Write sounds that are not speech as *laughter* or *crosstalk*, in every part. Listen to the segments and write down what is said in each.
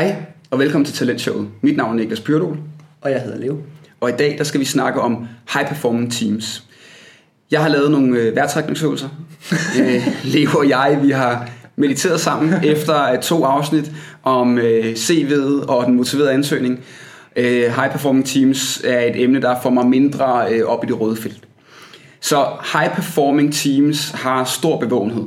Hej og velkommen til Talentshowet. Mit navn er Niklas Pyrdol. Og jeg hedder Leo. Og i dag der skal vi snakke om high performing teams. Jeg har lavet nogle øh, værtrækningsøvelser. *laughs* øh, Leo og jeg, vi har mediteret sammen efter øh, to afsnit om øh, CV'et og den motiverede ansøgning. Øh, high performing teams er et emne, der får mig mindre øh, op i det røde felt. Så high performing teams har stor bevågenhed.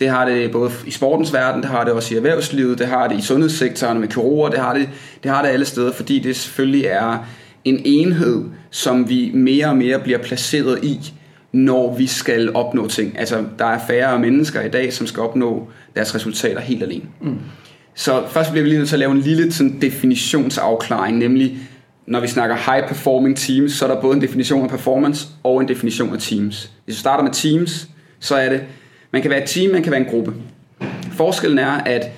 Det har det både i sportens verden, det har det også i erhvervslivet, det har det i sundhedssektoren med kirurger, det har det, det har det alle steder, fordi det selvfølgelig er en enhed, som vi mere og mere bliver placeret i, når vi skal opnå ting. Altså, der er færre mennesker i dag, som skal opnå deres resultater helt alene. Mm. Så først bliver vi lige nødt til at lave en lille sådan, definitionsafklaring, nemlig når vi snakker high performing teams, så er der både en definition af performance og en definition af teams. Hvis vi starter med teams, så er det, man kan være et team, man kan være en gruppe. Forskellen er, at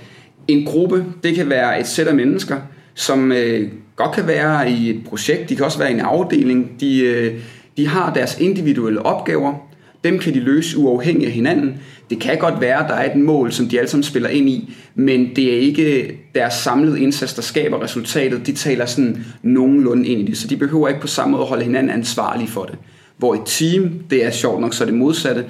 en gruppe, det kan være et sæt af mennesker, som øh, godt kan være i et projekt, de kan også være i en afdeling, de, øh, de har deres individuelle opgaver, dem kan de løse uafhængigt af hinanden. Det kan godt være, at der er et mål, som de alle sammen spiller ind i, men det er ikke deres samlede indsats, der skaber resultatet. De taler sådan nogenlunde ind i det, så de behøver ikke på samme måde at holde hinanden ansvarlige for det. Hvor et team, det er sjovt nok så det modsatte,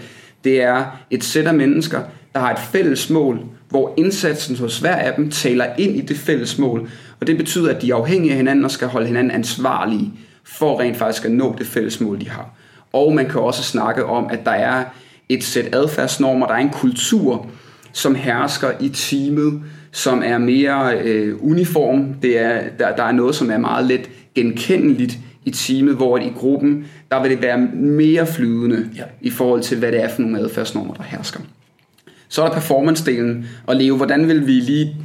det er et sæt af mennesker, der har et fælles mål, hvor indsatsen hos hver af dem taler ind i det fælles mål. Og det betyder, at de er afhængige af hinanden og skal holde hinanden ansvarlige for rent faktisk at nå det fælles mål, de har. Og man kan også snakke om, at der er et sæt adfærdsnormer, der er en kultur, som hersker i teamet, som er mere øh, uniform. Det er, der, der er noget, som er meget let genkendeligt i teamet, hvor i gruppen, der vil det være mere flydende ja. i forhold til, hvad det er for nogle adfærdsnormer, der hersker. Så er der performance-delen, og Leo, hvordan vil vi lige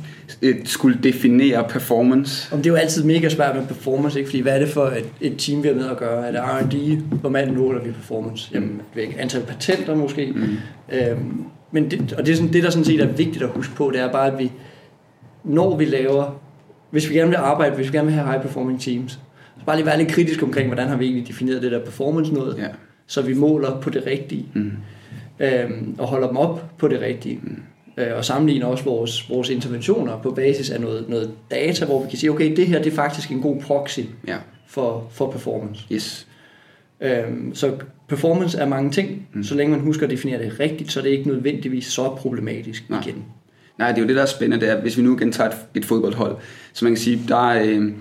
øh, skulle definere performance? Om det er jo altid mega svært med performance, ikke? fordi hvad er det for et, et team, vi har med at gøre? Er det R&D? Hvor meget måler vi performance? Mm. Jamen, antal patenter måske. Mm. Øhm, men det, og det, er sådan, det, der sådan set er vigtigt at huske på, det er bare, at vi, når vi laver, hvis vi gerne vil arbejde, hvis vi gerne vil have high performing teams, så bare lige være lidt kritisk omkring, hvordan har vi egentlig defineret det der performance noget, ja. så vi måler på det rigtige, mm. øhm, og holder dem op på det rigtige. Mm. Øh, og sammenligner også vores, vores interventioner på basis af noget, noget data, hvor vi kan sige, okay, det her det er faktisk en god proxy ja. for, for performance. Yes. Øhm, så performance er mange ting. Mm. Så længe man husker at definere det rigtigt, så er det ikke nødvendigvis så problematisk Nej. igen. Nej, det er jo det, der er spændende, det er, hvis vi nu igen tager et, et fodboldhold, så man kan sige, der er, øh,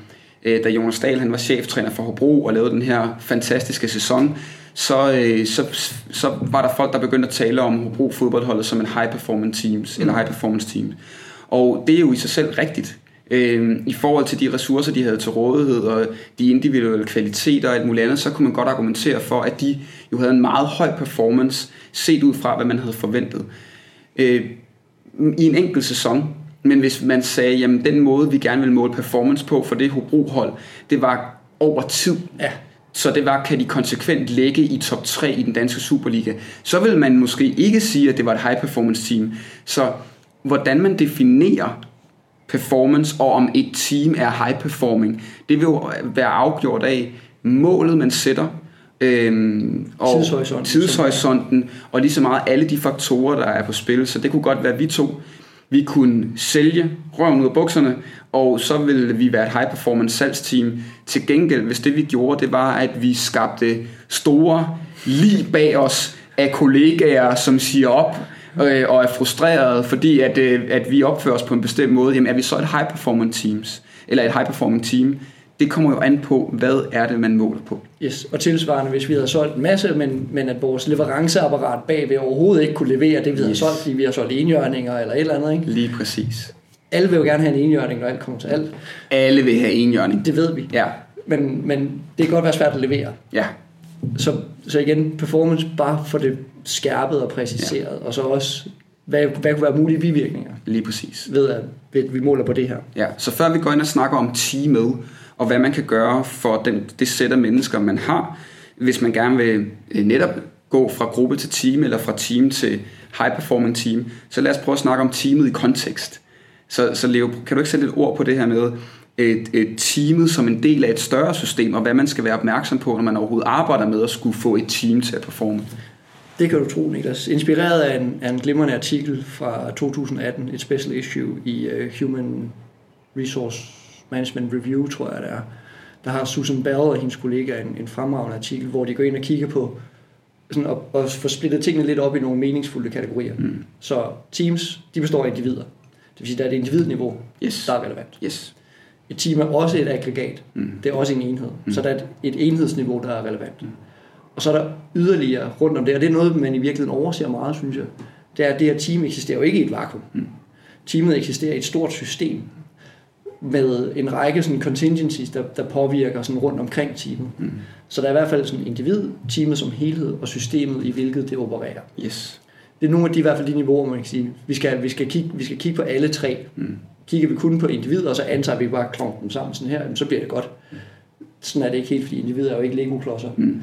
øh, da Jonas Dahl han var cheftræner for Hobro og lavede den her fantastiske sæson, så, øh, så, så var der folk, der begyndte at tale om Hobro fodboldholdet som en high performance teams, mm. eller high performance team. Og det er jo i sig selv rigtigt. Øh, I forhold til de ressourcer, de havde til rådighed, og de individuelle kvaliteter og alt muligt andet, så kunne man godt argumentere for, at de jo havde en meget høj performance, set ud fra, hvad man havde forventet. Øh, I en enkelt sæson, men hvis man sagde, jamen den måde, vi gerne vil måle performance på for det Hobro-hold, det var over tid. Ja. Så det var, kan de konsekvent ligge i top 3 i den danske Superliga. Så vil man måske ikke sige, at det var et high performance team. Så hvordan man definerer performance, og om et team er high performing, det vil jo være afgjort af målet, man sætter, øhm, og tidshorisonten, tidshorisonten og lige så meget alle de faktorer, der er på spil. Så det kunne godt være, at vi to vi kunne sælge røven ud af bukserne, og så ville vi være et high performance salgsteam. Til gengæld, hvis det vi gjorde, det var, at vi skabte store lige bag os af kollegaer, som siger op øh, og er frustreret, fordi at, øh, at vi opfører os på en bestemt måde, jamen er vi så et high performance teams, eller et high performance team, det kommer jo an på, hvad er det, man måler på. Yes, og tilsvarende, hvis vi havde solgt en masse, men, men at vores leveranceapparat bagved overhovedet ikke kunne levere det, vi yes. havde solgt, fordi vi har solgt enhjørninger eller et eller andet. Ikke? Lige præcis. Alle vil jo gerne have en enhjørning, når alt kommer til alt. Alle vil have enhjørning. Det ved vi. Ja. Men, men det kan godt være svært at levere. Ja. Så, så igen, performance bare for det skærpet og præciseret, ja. og så også hvad, hvad kunne være mulige bivirkninger? Lige præcis. Ved at, ved at vi måler på det her. Ja, så før vi går ind og snakker om teamet, og hvad man kan gøre for den, det sæt af mennesker, man har, hvis man gerne vil øh, netop gå fra gruppe til team, eller fra team til high performing team, så lad os prøve at snakke om teamet i kontekst. Så, så Leo, kan du ikke sætte et ord på det her med et, et teamet som en del af et større system, og hvad man skal være opmærksom på, når man overhovedet arbejder med at skulle få et team til at performe? Det kan du tro, Niklas. Inspireret af en, af en glimrende artikel fra 2018, et special issue i uh, Human Resource Management Review, tror jeg det er, der har Susan Bell og hendes kollega en, en fremragende artikel, hvor de går ind og kigger på sådan og, og får splittet tingene lidt op i nogle meningsfulde kategorier. Mm. Så teams, de består af individer. Det vil sige, der er et individniveau, Yes. der er relevant. Yes. Et team er også et aggregat. Mm. Det er også en enhed. Mm. Så der er et, et enhedsniveau, der er relevant. Mm. Og så er der yderligere rundt om det, og det er noget, man i virkeligheden overser meget, synes jeg. Det er, at det her team eksisterer jo ikke i et vakuum. Mm. Teamet eksisterer i et stort system med en række sådan contingencies, der, der påvirker sådan rundt omkring teamet. Mm. Så der er i hvert fald sådan individ, teamet som helhed og systemet, i hvilket det opererer. Yes. Det er nogle af de i hvert fald de niveauer, man kan sige. Vi skal, vi skal, kigge, vi skal kigge på alle tre. Mm. Kigger vi kun på individer, og så antager vi bare klonker dem sammen sådan her, jamen, så bliver det godt. Sådan er det ikke helt, fordi individer er jo ikke Lego-klodser. Mm.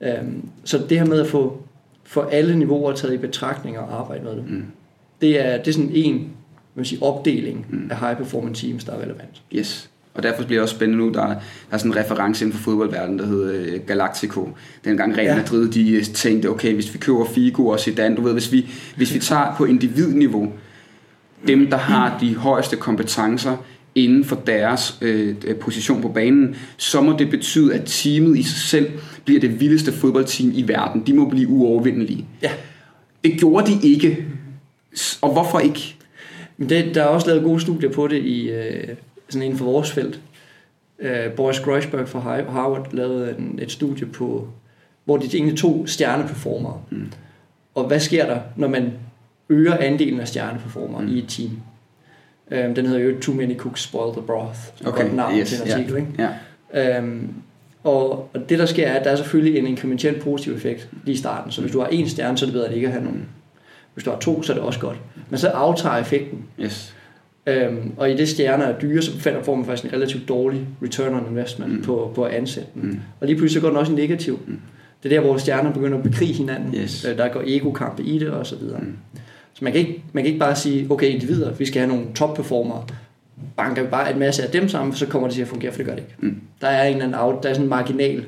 Øhm, så det her med at få, få alle niveauer taget i betragtning og arbejde med det, mm. det, er, det er sådan en man sige, opdeling mm. af high performance teams, der er relevant. Yes. Og derfor bliver det også spændende nu, der, er- der er sådan en reference inden for fodboldverdenen, der hedder øh, Galactico. Dengang Real Ja. Madrid, de øh, tænkte, okay, hvis vi køber Figo og Zidane, du ved, hvis vi, hvis vi tager på individniveau, dem, der har de højeste kompetencer inden for deres øh, øh, position på banen, så må det betyde, at teamet i sig selv bliver det vildeste fodboldteam i verden. De må blive uovervindelige. Ja. Det gjorde de ikke. Og hvorfor ikke? Men det, der er også lavet gode studier på det i øh, sådan inden for vores felt. Øh, Boris Groisberg fra Har- Harvard lavede en, et studie på, hvor de egentlig to stjerneperformere. Mm. Og hvad sker der, når man øger andelen af stjerneperformere mm. i et team? Øh, den hedder jo Too Many Cooks Spoil the Broth. Et godt navn til en artikel, ikke? Ja. Øhm, og, og det der sker er, at der er selvfølgelig en inkrementel positiv effekt lige i starten. Så hvis du har en stjerne, så er det bedre at ikke at have nogen. Hvis du har to, så er det også godt. Men så aftager effekten. Yes. Øhm, og i det stjerner er dyre, så finder- får man faktisk en relativt dårlig return on investment mm. på, på at ansætte. Mm. Og lige pludselig så går den også i negativ. Mm. Det er der, hvor stjerner begynder at bekrige hinanden. Yes. Øh, Der går ego-kampe i det og så videre. Mm. Så man kan, ikke, man kan ikke bare sige, okay individer, vi skal have nogle top-performere. Banker vi bare en masse af dem sammen, så kommer det til at fungere, for det gør det ikke. Mm. Der er en eller anden out, der er sådan en marginal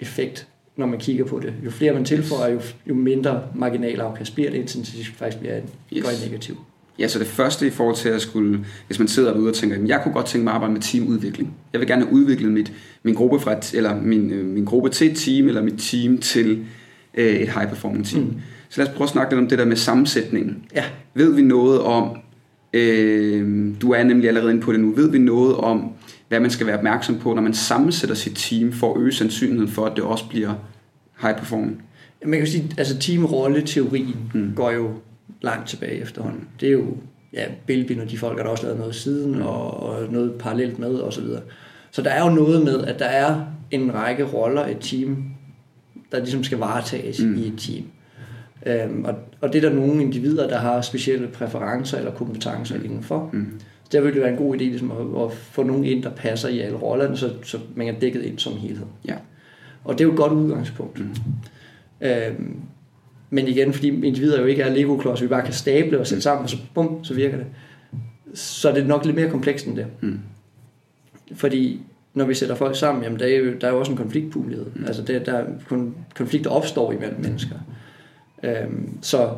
effekt, når man kigger på det. Jo flere man tilføjer, jo, jo mindre marginal afkast bliver det, indtil det faktisk bliver en, Yes. går i negativ. Ja, så det første i forhold til at skulle, hvis man sidder derude og tænker, "Jamen, jeg kunne godt tænke mig at arbejde med teamudvikling. Jeg vil gerne have udviklet mit, min gruppe fra et, eller min, øh, min gruppe til et team, eller mit team til øh, et high performance team. Mm. Så lad os prøve at snakke lidt om det der med sammensætningen. Ja, Ved vi noget om, øh, du er nemlig allerede inde på det nu, ved vi noget om, hvad man skal være opmærksom på, når man sammensætter sit team, for at øge sandsynligheden for, at det også bliver high performing? man kan sige, altså teamrolle-teorien mm. går jo langt tilbage efterhånden. Det er jo, ja, Bilbin og de folk har der også lavet noget siden, mm. og, og noget parallelt med, og så videre. Så der er jo noget med, at der er en række roller i et team, der ligesom skal varetages mm. i et team. Øhm, og, og det er der nogle individer, der har specielle præferencer eller kompetencer indenfor. Mm. Der vil det være en god idé ligesom at, at få nogen ind, der passer i alle rollerne, så, så man er dækket ind som helhed. Ja. Og det er jo et godt udgangspunkt. Mm. Øhm, men igen, fordi individer jo ikke er Lego-klodser, vi bare kan stable og sætte sammen, og så bum, så virker det. Så er det nok lidt mere komplekst end det. Mm. Fordi når vi sætter folk sammen, jamen der er jo, der er jo også en konfliktmulighed. Mm. Altså det, der er kon- konflikter opstår imellem mennesker. Øhm, så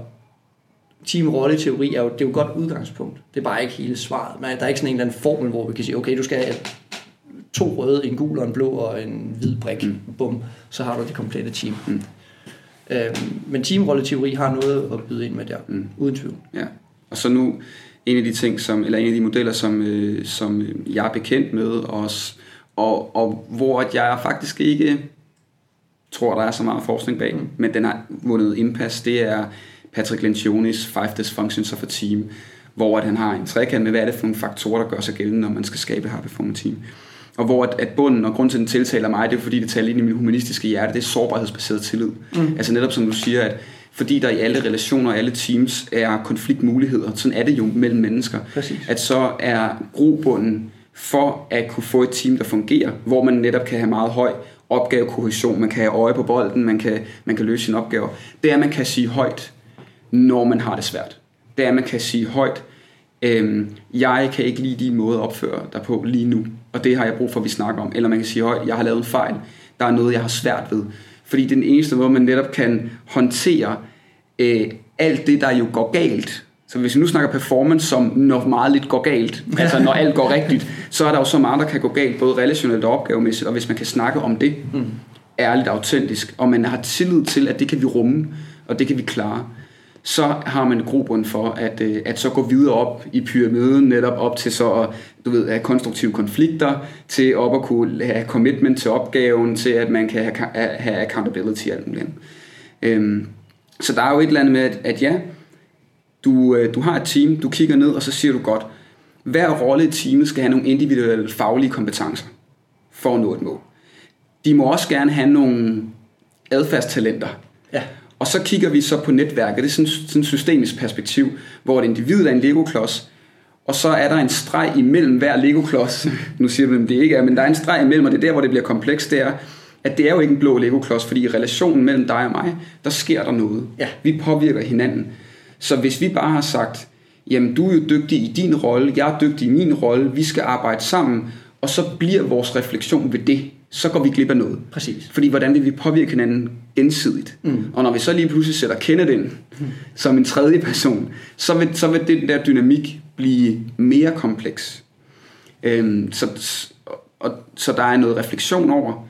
teamrolle-teori er jo, det er jo et godt udgangspunkt. Det er bare ikke hele svaret. Men der er ikke sådan en eller anden formel, hvor vi kan sige, okay, du skal have to røde, en gul og en blå og en hvid brik. Mm. Bum, så har du det komplette team. Mm. Øhm, men teamrolle-teori har noget at byde ind med der, mm. uden tvivl. Ja. Og så nu en af de ting, som, eller en af de modeller, som, øh, som øh, jeg er bekendt med også, og, og hvor at jeg faktisk ikke tror, der er så meget forskning bag, mm. men den har vundet indpas, det er Patrick Lencioni's Five Dysfunctions of a Team, hvor at han har en trekant med, hvad er det for nogle faktorer, der gør sig gældende, når man skal skabe et high performance team. Og hvor at, at bunden, og grund til, at den tiltaler mig, det er fordi, det taler ind i min humanistiske hjerte, det er sårbarhedsbaseret tillid. Mm. Altså netop som du siger, at fordi der i alle relationer og alle teams er konfliktmuligheder, sådan er det jo mellem mennesker, Præcis. at så er grobunden for at kunne få et team, der fungerer, hvor man netop kan have meget høj opgavekohession, man kan have øje på bolden, man kan, man kan løse sine opgaver, det er, at man kan sige højt, når man har det svært. Det er, at man kan sige højt, øhm, jeg kan ikke lide din måde at opføre dig på lige nu, og det har jeg brug for, at vi snakker om. Eller man kan sige højt, jeg har lavet en fejl, der er noget, jeg har svært ved. Fordi det er den eneste måde, man netop kan håndtere øh, alt det, der jo går galt, Så hvis vi nu snakker performance, som når meget lidt går galt, *laughs* altså når alt går rigtigt, så er der jo så meget, der kan gå galt, både relationelt og opgavemæssigt, og hvis man kan snakke om det, mm. ærligt og autentisk, og man har tillid til, at det kan vi rumme, og det kan vi klare, så har man grobund for at, øh, at så gå videre op i pyramiden, netop op til så at du ved, have konstruktive konflikter, til op at kunne have commitment til opgaven, til at man kan have, have accountability og alt muligt. Øhm, så der er jo et eller andet med, at, at ja, du, øh, du har et team, du kigger ned, og så siger du godt, hver rolle i teamet skal have nogle individuelle faglige kompetencer for at nå et mål. De må også gerne have nogle adfærdstalenter. Ja. Og så kigger vi så på netværket. Det er sådan, sådan et systemisk perspektiv, hvor et individ er en Lego-klods, og så er der en streg imellem hver Lego-klods. *laughs* nu siger du, at det ikke er, men der er en streg imellem, og det er der, hvor det bliver komplekst, det er, at det er jo ikke en blå Lego-klods, fordi i relationen mellem dig og mig, der sker der noget. Ja. Vi påvirker hinanden. Så hvis vi bare har sagt, jamen du er jo dygtig i din rolle, jeg er dygtig i min rolle, vi skal arbejde sammen, og så bliver vores refleksion ved det, så går vi glip af noget. Præcis. Fordi hvordan vil vi påvirke hinanden gensidigt? Mm. Og når vi så lige pludselig sætter Kenneth ind mm. som en tredje person, så vil, så vil den der dynamik blive mere kompleks. Øhm, så, og, så der er noget refleksion over,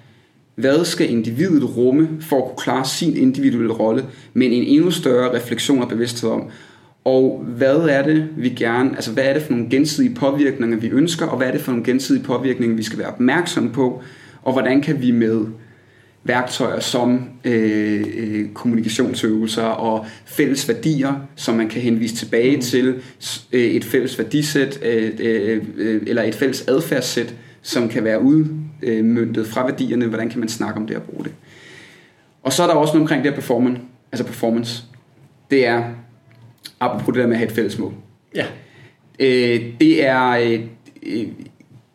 hvad skal individet rumme for at kunne klare sin individuelle rolle, men en endnu større refleksion og bevidsthed om, og hvad er det, vi gerne, altså hvad er det for nogle gensidige påvirkninger, vi ønsker, og hvad er det for nogle gensidige påvirkninger, vi skal være opmærksomme på, og hvordan kan vi med værktøjer som øh, øh, kommunikationsøvelser og fælles værdier, som man kan henvise tilbage mm. til, øh, et fælles værdisæt øh, øh, øh, eller et fælles adfærdssæt, som kan være udmyndtet fra værdierne, hvordan kan man snakke om det og bruge det. Og så er der også noget omkring det her performance, altså performance. Det er, apropos det der med at have et fælles mål. Ja. Øh, det er, øh, øh,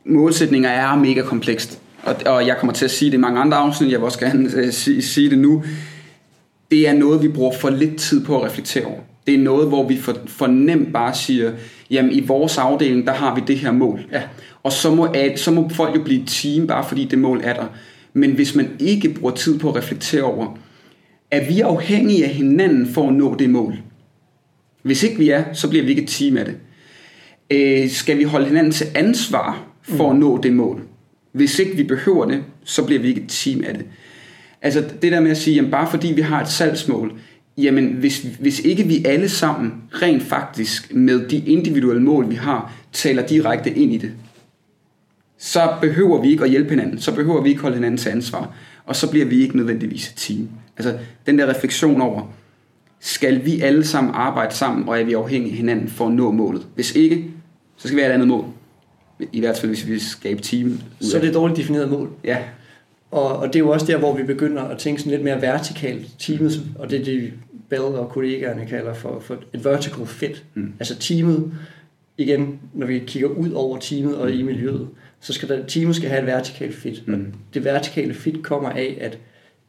målsætninger er mega komplekst og, og jeg kommer til at sige det i mange andre afsnit, jeg vil også gerne uh, sige, sige det nu, det er noget, vi bruger for lidt tid på at reflektere over. Det er noget, hvor vi for, for nemt bare siger, jamen i vores afdeling, der har vi det her mål. Ja. Og så må, så må folk jo blive et team, bare fordi det mål er der. Men hvis man ikke bruger tid på at reflektere over, er vi afhængige af hinanden for at nå det mål? Hvis ikke vi er, så bliver vi ikke et team af det. Øh, skal vi holde hinanden til ansvar for at nå det mål? Hvis ikke vi behøver det, så bliver vi ikke et team af det. Altså det der med at sige, jamen bare fordi vi har et salgsmål, jamen hvis, hvis ikke vi alle sammen rent faktisk med de individuelle mål, vi har, taler direkte ind i det, så behøver vi ikke at hjælpe hinanden, så behøver vi ikke holde hinanden til ansvar, og så bliver vi ikke nødvendigvis et team. Altså den der refleksion over, skal vi alle sammen arbejde sammen, og er vi afhængige af hinanden for at nå målet? Hvis ikke, så skal vi have et andet mål. I hvert fald, hvis vi skabe team. Så er det et dårligt defineret mål. Ja. Og, og det er jo også der, hvor vi begynder at tænke sådan lidt mere vertikalt. Teamet, og det er det, Bell og kollegaerne kalder for, for et vertical fit. Mm. Altså teamet, igen, når vi kigger ud over teamet og i mm. miljøet, så skal der, teamet skal have et vertikalt fit. Mm. Og det vertikale fit kommer af, at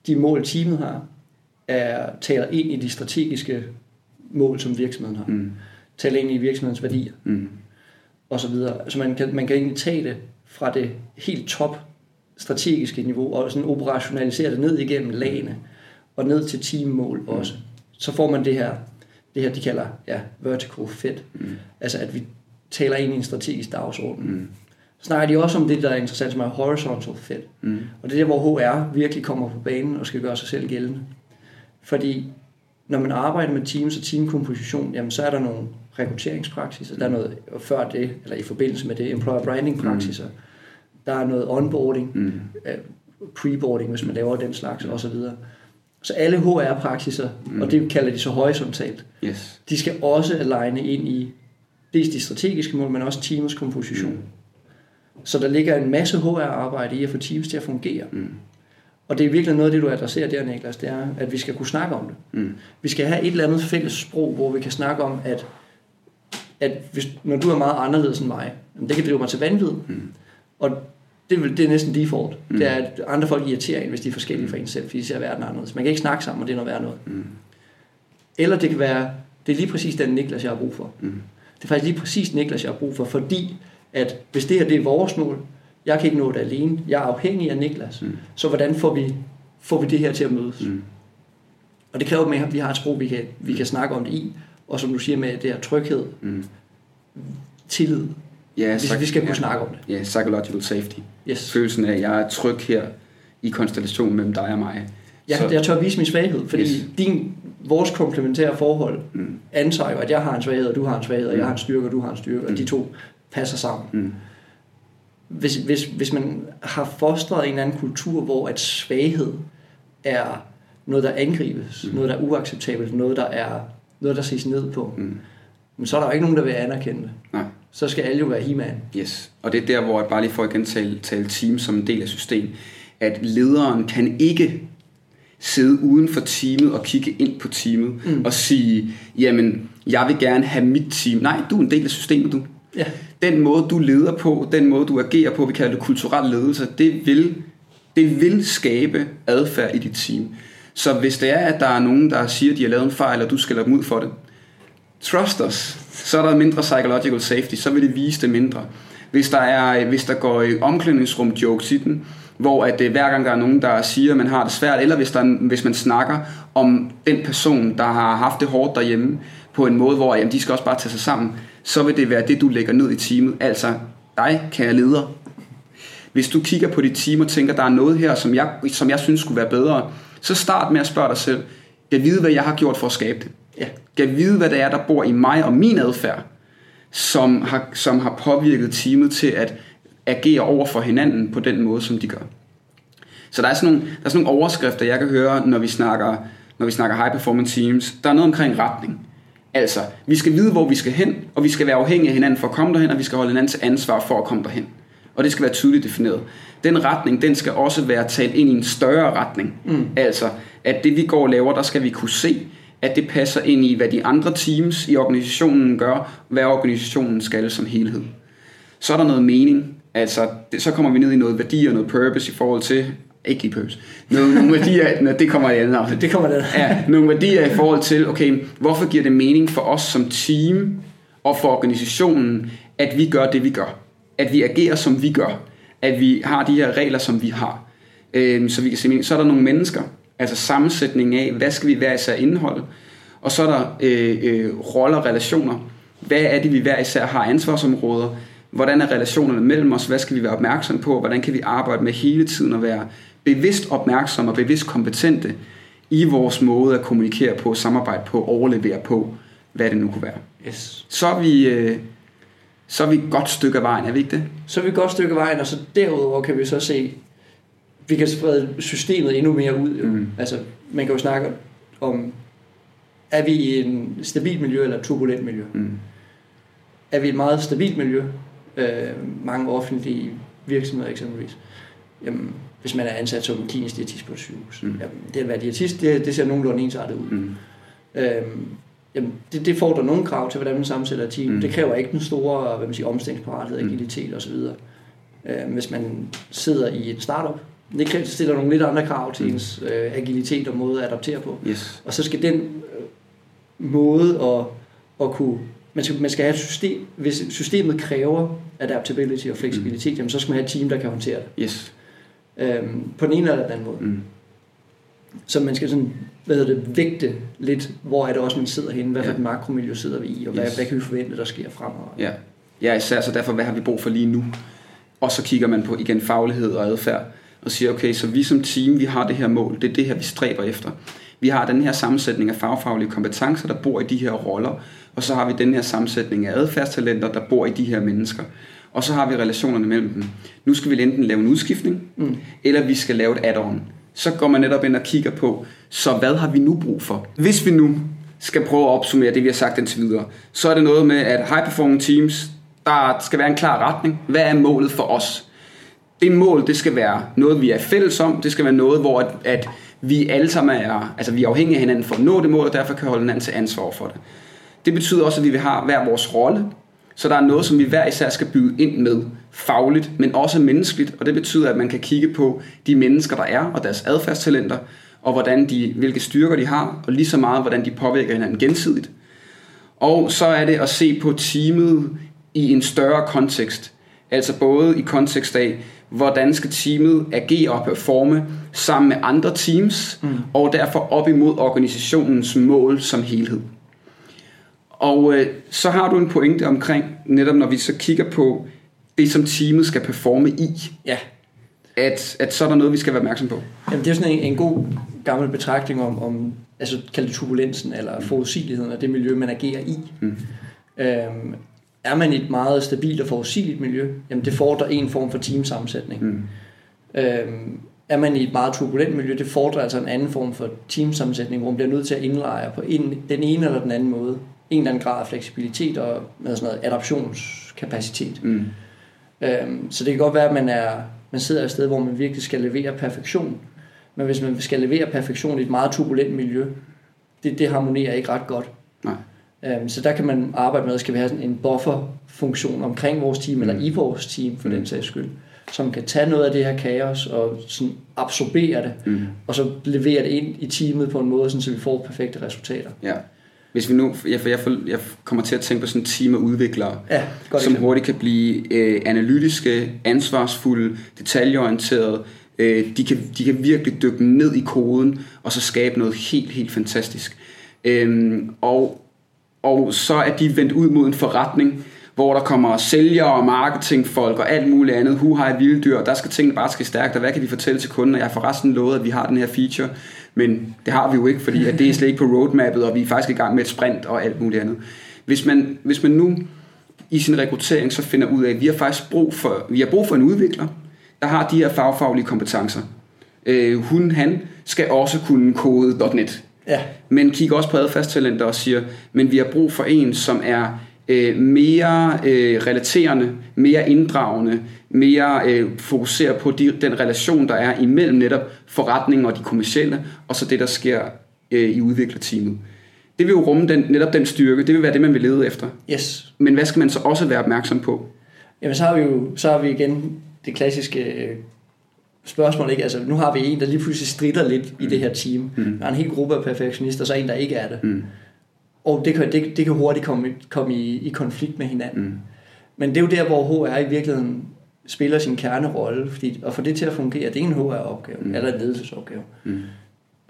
de mål, teamet har, er, taler ind i de strategiske mål, som virksomheden har. Mm. Taler ind i virksomhedens værdier. Mm og så videre. Altså man kan, man kan egentlig tage det fra det helt top strategiske niveau og sådan operationalisere det ned igennem lagene og ned til teammål mm. også. Så får man det her, det her de kalder ja, vertical fit. Mm. Altså at vi taler ind i en strategisk dagsorden. Mm. Så snakker de også om det, der er interessant, som er horizontal fit. Mm. Og det er der, hvor HR virkelig kommer på banen og skal gøre sig selv gældende. Fordi når man arbejder med teams og teamkomposition, jamen så er der nogle rekrutteringspraksiser, der er noget før det, eller i forbindelse med det, employer branding praksiser, mm. der er noget onboarding, mm. uh, preboarding, hvis man laver den slags, osv. Så alle HR-praksiser, mm. og det kalder de så horisontalt, yes. de skal også aligne ind i dels de strategiske mål, men også teamets komposition. Mm. Så der ligger en masse HR-arbejde i at få teams til at fungere. Mm. Og det er virkelig noget af det, du adresserer der, Niklas, det er, at vi skal kunne snakke om det. Mm. Vi skal have et eller andet fælles sprog, hvor vi kan snakke om, at at hvis, når du er meget anderledes end mig, det kan drive mig til vanvid. Mm. Og det, det er næsten default. Mm. Det er, at andre folk irriterer en, hvis de er forskellige fra en selv, fordi de ser verden anderledes. Man kan ikke snakke sammen, og det er noget værd noget. Mm. Eller det kan være, det er lige præcis den Niklas, jeg har brug for. Mm. Det er faktisk lige præcis Niklas, jeg har brug for, fordi at hvis det her det er vores mål, jeg kan ikke nå det alene, jeg er afhængig af Niklas, mm. så hvordan får vi, får vi det her til at mødes? Mm. Og det kræver med, at vi har et sprog, vi kan, vi kan snakke om det i, og som du siger med det her tryghed, Mm. tillid. Ja, Vi, psy- vi skal kunne ja. snakke om det. Ja, psychological safety. Yes. Følelsen af, at jeg er tryg her i konstellationen mellem dig og mig. Jeg, Så- jeg tør vise min svaghed, fordi Yes. din, vores komplementære forhold Mm. antager jo, at jeg har en svaghed, og du har en svaghed, og Mm. jeg har en styrke, og du har en styrke, og Mm. de to passer sammen. Mm. Hvis, hvis, hvis man har fostret en eller anden kultur, hvor at svaghed er noget, der angribes, Mm. noget, der er uacceptabelt, noget, der er noget, der ses ned på, Mm. men så er der jo ikke nogen, der vil anerkende det. Nej. Så skal alle jo være he-man. Yes. Og det er der, hvor jeg bare lige får igen tale, tale team som en del af systemet, at lederen kan ikke sidde uden for teamet og kigge ind på teamet Mm. og sige, jamen, jeg vil gerne have mit team. Nej, du er en del af systemet, du. Ja. Den måde, du leder på, den måde, du agerer på, vi kalder det kulturel ledelse, det vil, det vil skabe adfærd i dit team. Så hvis det er, at der er nogen, der siger, at de har lavet en fejl, og du skal lade dem ud for det, trust us, så er der mindre psychological safety, så vil det vise det mindre. Hvis der, er, hvis der går i omklædningsrum jokes i den, hvor at øh, hver gang der er nogen, der siger, at man har det svært, eller hvis, der, hvis man snakker om den person, der har haft det hårdt derhjemme, på en måde, hvor jamen, de skal også bare tage sig sammen, så vil det være det, du lægger ned i teamet. Altså, dig, kære leder, hvis du kigger på dit team og tænker, der er noget her, som jeg, som jeg synes skulle være bedre, så start med at spørge dig selv, jeg vide, hvad jeg har gjort for at skabe det. Ja. Jeg vide, hvad det er, der bor i mig og min adfærd, som har, som har påvirket teamet til at agere over for hinanden på den måde, som de gør. Så der er sådan nogle, der er sådan nogle overskrifter, jeg kan høre, når vi snakker, når vi snakker high performance teams. Der er noget omkring retning. Altså, vi skal vide, hvor vi skal hen, og vi skal være afhængige af hinanden for at komme derhen, og vi skal holde hinanden til ansvar for at komme derhen. Og det skal være tydeligt defineret. Den retning, den skal også være talt ind i en større retning. Mm. Altså, at det vi går og laver, der skal vi kunne se, at det passer ind i, hvad de andre teams i organisationen gør, hvad organisationen skal som helhed. Så er der noget mening, altså det, så kommer vi ned i noget værdi og noget purpose i forhold til, ikke lige purpose, nogle, nogle værdier, *laughs* nå, det kommer i anden afsnit. Det kommer der. Ja, nogle værdier i forhold til, okay, hvorfor giver det mening for os som team og for organisationen, at vi gør det, vi gør. At vi agerer, som vi gør. At vi har de her regler, som vi har. Øhm, så vi kan se. Så er der nogle mennesker, altså sammensætningen af, hvad skal vi hver især indeholde. Og så er der øh, øh, roller og relationer. Hvad er det, vi hver især har ansvarsområder? Hvordan er relationerne mellem os? Hvad skal vi være opmærksom på? Hvordan kan vi arbejde med hele tiden at være bevidst opmærksomme og bevidst kompetente i vores måde at kommunikere på, samarbejde på, overlevere på, hvad det nu kunne være. Yes. Så er vi, øh, så er vi et godt stykke af vejen, er vi ikke det? Så er vi et godt stykke af vejen, og så derudover kan vi så se, vi kan sprede systemet endnu mere ud. Jo. Mm. Altså, man kan jo snakke om, er vi i en stabil miljø eller et turbulent miljø? Mm. Er vi et meget stabilt miljø? Øh, mange offentlige virksomheder eksempelvis. Jamen, hvis man er ansat som klinisk diætist på et sygehus. Mm. Jamen, det at være diætist, det, det ser nogenlunde ensartet ud. Mm. Øhm, jamen, det, det får der nogle krav til, hvordan man sammensætter et team. Mm. Mm. Det kræver ikke den store hvad man siger, omstillingsparathed, Mm. agilitet osv. Øhm, hvis man sidder i et startup, det kræver, stiller nogle lidt andre krav til Mm. ens øh, agilitet og måde at adaptere på. Yes. Og så skal den øh, måde at, at kunne... Man skal, man skal have et system, hvis systemet kræver adaptability og fleksibilitet, mm. jamen, så skal man have et team, der kan håndtere det. Yes. Øhm, på den ene eller den anden måde. Mm. Så man skal sådan, hvad hedder det, vægte lidt, hvor er det også, man sidder henne, hvad for Ja. et makromiljø sidder vi i, og hvad, Yes. hvad kan vi forvente, der sker fremover. Ja. ja, især så derfor, hvad har vi brug for lige nu? Og så kigger man på igen faglighed og adfærd, og siger, okay, så vi som team, vi har det her mål, det er det her, vi stræber efter. Vi har den her sammensætning af fagfaglige kompetencer, der bor i de her roller, og så har vi den her sammensætning af adfærdstalenter, der bor i de her mennesker. Og så har vi relationerne mellem dem. Nu skal vi enten lave en udskiftning, Mm. eller vi skal lave et add-on. Så går man netop ind og kigger på, så hvad har vi nu brug for? Hvis vi nu skal prøve at opsummere det, vi har sagt indtil videre, så er det noget med, at high performing teams, der skal være en klar retning. Hvad er målet for os? Det mål, det skal være noget, vi er fælles om. Det skal være noget, hvor at, at vi alle sammen er, altså vi er afhængige af hinanden for at nå det mål, og derfor kan holde hinanden til ansvar for det. Det betyder også, at vi har hver vores rolle, så der er noget, som vi hver især skal byde ind med fagligt, men også menneskeligt, og det betyder, at man kan kigge på de mennesker, der er, og deres adfærdstalenter, og hvordan de, hvilke styrker de har, og lige så meget, hvordan de påvirker hinanden gensidigt. Og så er det at se på teamet i en større kontekst, altså både i kontekst af, hvordan skal teamet agere og performe sammen med andre teams, mm. og derfor op imod organisationens mål som helhed. Og øh, så har du en pointe omkring, netop når vi så kigger på det, som teamet skal performe i, Ja, at, at så er der noget, vi skal være opmærksom på. Jamen, det er sådan en, en god gammel betragtning om, om altså kalde det turbulensen eller forudsigeligheden af det miljø, man agerer i. Mm. Øhm, er man i et meget stabilt og forudsigeligt miljø, jamen det fordrer en form for teamsammensætning. Mm. Øhm, er man i et meget turbulent miljø, det fordrer altså en anden form for teamsammensætning, hvor man bliver nødt til at indlejre på en, den ene eller den anden måde. En eller anden grad af fleksibilitet og med sådan noget adaptionskapacitet. Mm. Øhm, så det kan godt være, at man, er, man sidder et sted, hvor man virkelig skal levere perfektion. Men hvis man skal levere perfektion i et meget turbulent miljø, det, det harmonerer ikke ret godt. Nej. Øhm, så der kan man arbejde med, skal vi have sådan en bufferfunktion omkring vores team, eller i vores team for Mm. den sags skyld, som kan tage noget af det her kaos og sådan absorbere det, Mm. og så levere det ind i teamet på en måde, sådan, så vi får perfekte resultater. Ja. Hvis vi nu, jeg, jeg, jeg kommer til at tænke på sådan et team af udviklere, Ja, godt som eksempel. hurtigt kan blive øh, analytiske, ansvarsfulde, detaljeorienterede. Øh, de, kan, de kan virkelig dykke ned i koden, og så skabe noget helt, helt fantastisk. Øhm, og, og så er de vendt ud mod en forretning, hvor der kommer sælgere og marketingfolk og alt muligt andet, hu har vilde dyr, der skal tingene bare ske stærkt, og hvad kan vi fortælle til kunden? Og jeg har forresten lovet, at vi har den her feature, men det har vi jo ikke, fordi at det er slet ikke på roadmappet, og vi er faktisk i gang med et sprint og alt muligt andet. Hvis man, hvis man nu i sin rekruttering så finder ud af, at vi har faktisk brug for, vi har brug for en udvikler, der har de her fagfaglige kompetencer. Øh, hun, han skal også kunne kode .NET. Ja, Men kigger også på adfærdstalenter og siger, men vi har brug for en, som er øh, mere øh, relaterende, mere inddragende, mere øh, fokuseret på de, den relation, der er imellem netop forretningen og de kommercielle, og så det, der sker øh, i udviklerteamet. Det vil jo rumme den, netop den styrke, det vil være det, man vil lede efter. yes. Men hvad skal man så også være opmærksom på? Jamen så har vi jo så har vi igen det klassiske øh, spørgsmål, ikke? Altså nu har vi en, der lige pludselig strider lidt mm. i det her team. Mm. Der er en hel gruppe af perfektionister, og så en, der ikke er det. Mm. Og det kan, det, det kan hurtigt komme, komme i, i konflikt med hinanden. Mm. Men det er jo der, hvor HR i virkeligheden spiller sin kernerolle, fordi at få det til at fungere, det er en HR-opgave, mm. eller en ledelsesopgave. Mm.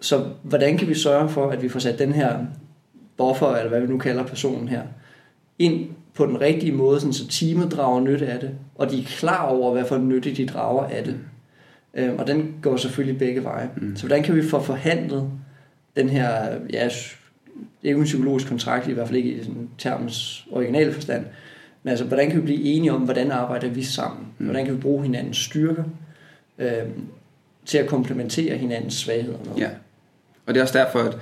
Så hvordan kan vi sørge for, at vi får sat den her buffer, eller hvad vi nu kalder personen her, ind på den rigtige måde, sådan, så teamet drager nytte af det, og de er klar over, hvad for nytte de drager af det. Øhm, og den går selvfølgelig begge veje. Mm. Så hvordan kan vi få forhandlet den her, ja, det er jo en psykologisk kontrakt, i hvert fald ikke i sådan termens originale forstand, men altså, hvordan kan vi blive enige om, hvordan arbejder vi sammen? Mm. Hvordan kan vi bruge hinandens styrker øhm, til at komplementere hinandens svagheder? Med? Ja. Og det er også derfor, at,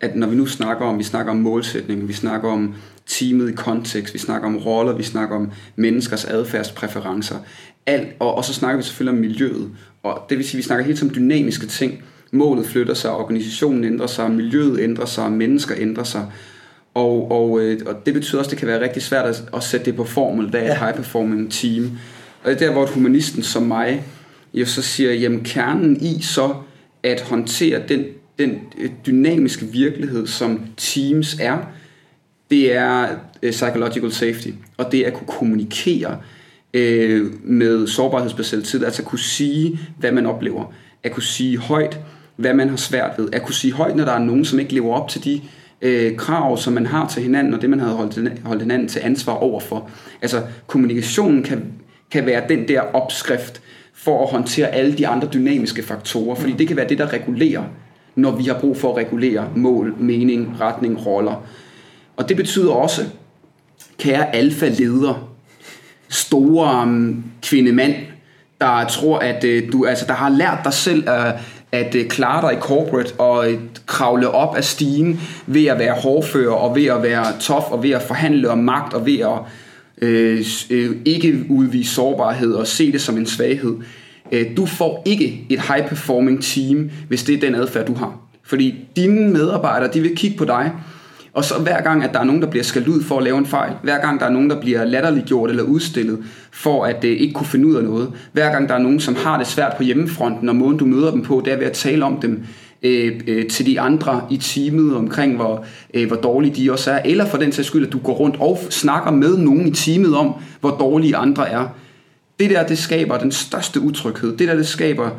at når vi nu snakker om, vi snakker om målsætning, vi snakker om teamet i kontekst, vi snakker om roller, vi snakker om menneskers adfærdspræferencer, alt, og, og så snakker vi selvfølgelig om miljøet. Og det vil sige, at vi snakker helt som dynamiske ting. Målet flytter sig, organisationen ændrer sig, miljøet ændrer sig, mennesker ændrer sig. Og, og, øh, og det betyder også, at det kan være rigtig svært at, at sætte det på formel, der er et high-performing team. Og det er der, hvor et humanisten som mig jo så siger, jamen kernen i så at håndtere den, den øh, dynamiske virkelighed, som teams er, det er øh, psychological safety, og det er at kunne kommunikere øh, med sårbarhedsbaseret tid, altså at kunne sige, hvad man oplever, at kunne sige højt, hvad man har svært ved, at kunne sige højt, når der er nogen, som ikke lever op til de øh, krav, som man har til hinanden, og det man havde holdt, holdt hinanden til ansvar overfor. Altså kommunikationen kan, kan være den der opskrift for at håndtere alle de andre dynamiske faktorer, fordi det kan være det, der regulerer, når vi har brug for at regulere mål, mening, retning, roller. Og det betyder også, kære alfa-leder, store um, kvindemand, der tror, at uh, du altså, der har lært dig selv uh, at uh, klare dig i corporate og øh, kravle op af stigen ved at være hårdfører og ved at være tof og ved at forhandle om magt og ved at øh, øh, ikke udvise sårbarhed og se det som en svaghed. Øh, du får ikke et high performing team, hvis det er den adfærd, du har. Fordi dine medarbejdere, de vil kigge på dig, og så hver gang, at der er nogen, der bliver skældt ud for at lave en fejl, hver gang der er nogen, der bliver latterliggjort eller udstillet for at øh, ikke kunne finde ud af noget, hver gang der er nogen, som har det svært på hjemmefronten, og måden du møder dem på, det er ved at tale om dem øh, øh, til de andre i teamet omkring, hvor, øh, hvor dårlige de også er, eller for den sags skyld, at du går rundt og snakker med nogen i teamet om, hvor dårlige andre er. Det der, det skaber den største utryghed. Det der, det skaber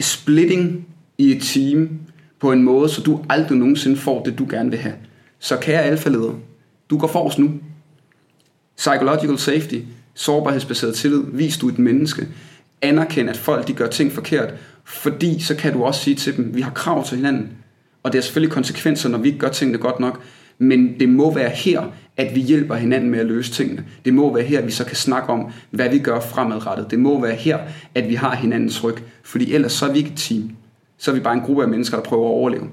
splitting i et team på en måde, så du aldrig nogensinde får det, du gerne vil have. Så kære alfaleder, Du går forrest nu. Psychological safety, sårbarhedsbaseret tillid, vis du et menneske. Anerkend, at folk de gør ting forkert, fordi så kan du også sige til dem, vi har krav til hinanden. Og det er selvfølgelig konsekvenser, når vi ikke gør tingene godt nok. Men det må være her, at vi hjælper hinanden med at løse tingene. Det må være her, at vi så kan snakke om, hvad vi gør fremadrettet. Det må være her, at vi har hinandens ryg. Fordi ellers så er vi ikke et team. Så er vi bare en gruppe af mennesker, der prøver at overleve.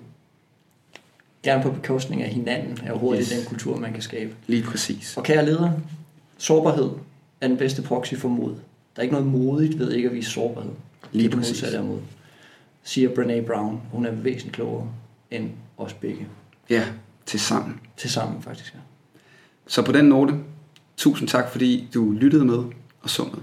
Gerne på bekostning af hinanden er overhovedet yes. den kultur, man kan skabe. Lige præcis. Og kære leder, sårbarhed er den bedste proxy for mod. Der er ikke noget modigt ved ikke at vise sårbarhed. Lige det er det præcis. af mod. Siger Brene Brown. Hun er væsentligt klogere end os begge. Ja, til sammen. Til sammen faktisk, ja. Så på den note, tusind tak, fordi du lyttede med og så med.